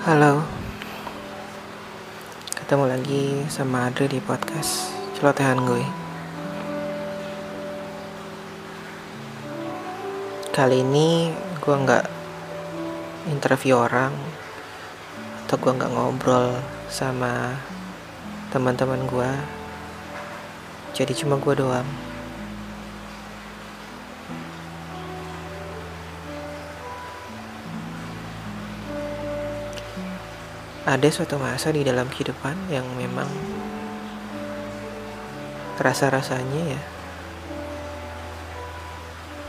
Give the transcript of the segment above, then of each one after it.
Halo. Ketemu lagi sama Adri di podcast Celotehan gue. Kali ini gue nggak interview orang Atau gue nggak ngobrol sama teman-teman gue Jadi cuma gue doang ada suatu masa di dalam kehidupan yang memang rasa-rasanya ya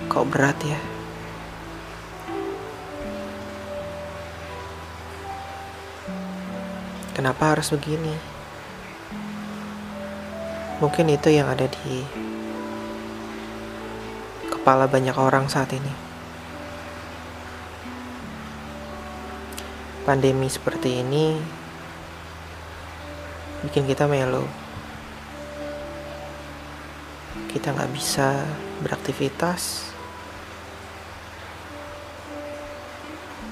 kok berat ya? Kenapa harus begini? Mungkin itu yang ada di kepala banyak orang saat ini pandemi seperti ini bikin kita melo. Kita nggak bisa beraktivitas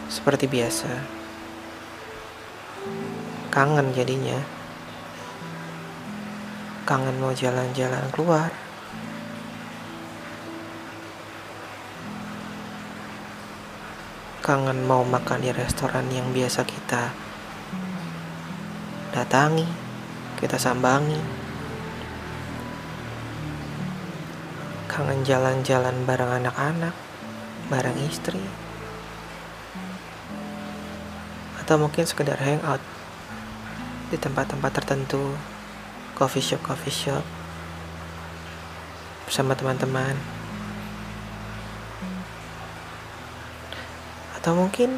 seperti biasa. Kangen jadinya. Kangen mau jalan-jalan keluar kangen mau makan di restoran yang biasa kita datangi, kita sambangi. Kangen jalan-jalan bareng anak-anak, bareng istri. Atau mungkin sekedar hangout di tempat-tempat tertentu, coffee shop, coffee shop bersama teman-teman. Atau mungkin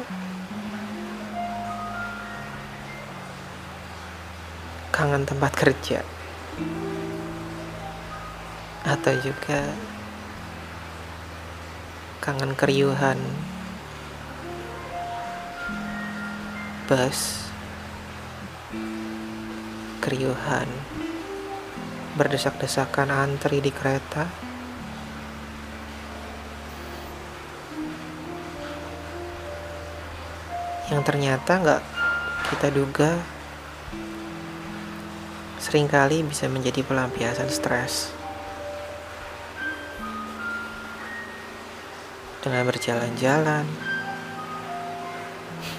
kangen tempat kerja. Atau juga kangen keriuhan. Bus. Keriuhan. Berdesak-desakan antri di kereta yang ternyata nggak kita duga sering kali bisa menjadi pelampiasan stres. Dengan berjalan-jalan,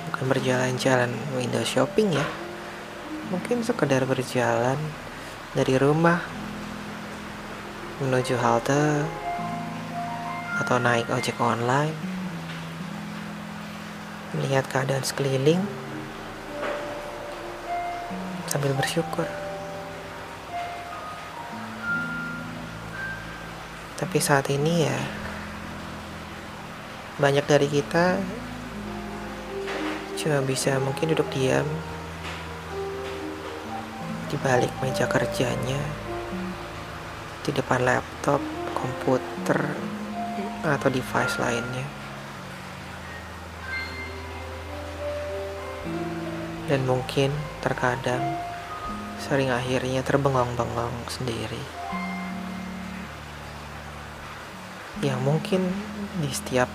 bukan berjalan-jalan window shopping ya, mungkin sekedar berjalan dari rumah menuju halte atau naik ojek online melihat keadaan sekeliling sambil bersyukur. Tapi saat ini ya banyak dari kita cuma bisa mungkin duduk diam di balik meja kerjanya, di depan laptop, komputer, atau device lainnya. Dan mungkin terkadang sering akhirnya terbengong-bengong sendiri. Yang mungkin di setiap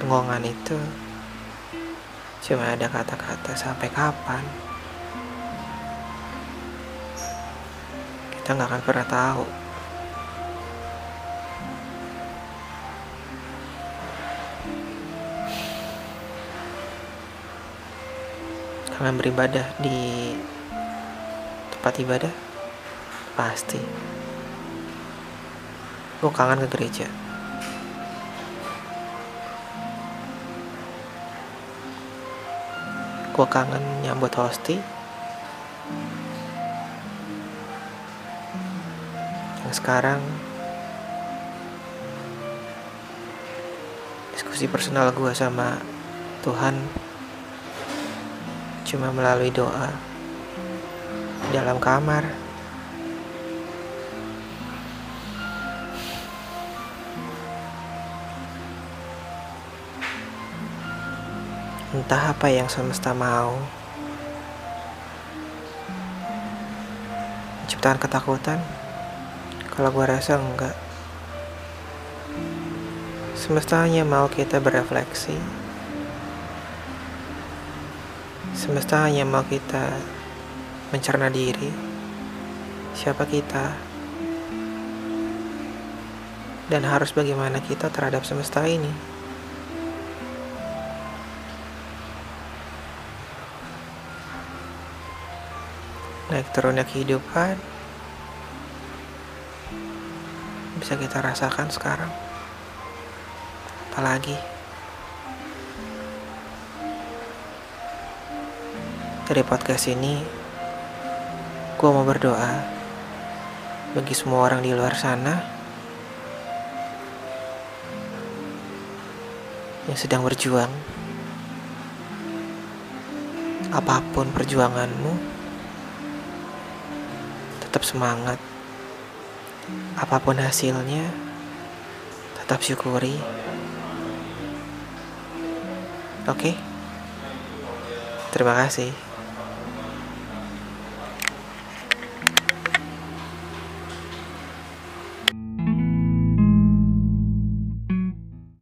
bengongan itu cuma ada kata-kata sampai kapan. Kita nggak akan pernah tahu. Kangen beribadah di tempat ibadah? Pasti. Gue kangen ke gereja. Gue kangen nyambut hosti. Yang sekarang diskusi personal gue sama Tuhan cuma melalui doa dalam kamar. Entah apa yang semesta mau. Menciptakan ketakutan? Kalau gue rasa enggak. Semesta hanya mau kita berefleksi Semesta hanya mau kita mencerna diri, siapa kita, dan harus bagaimana kita terhadap semesta ini. Naik turunnya kehidupan bisa kita rasakan sekarang. Apalagi dari podcast ini, gue mau berdoa bagi semua orang di luar sana yang sedang berjuang. Apa pun perjuanganmu, tetap semangat. Apa pun hasilnya, tetap syukuri. Oke, terima kasih.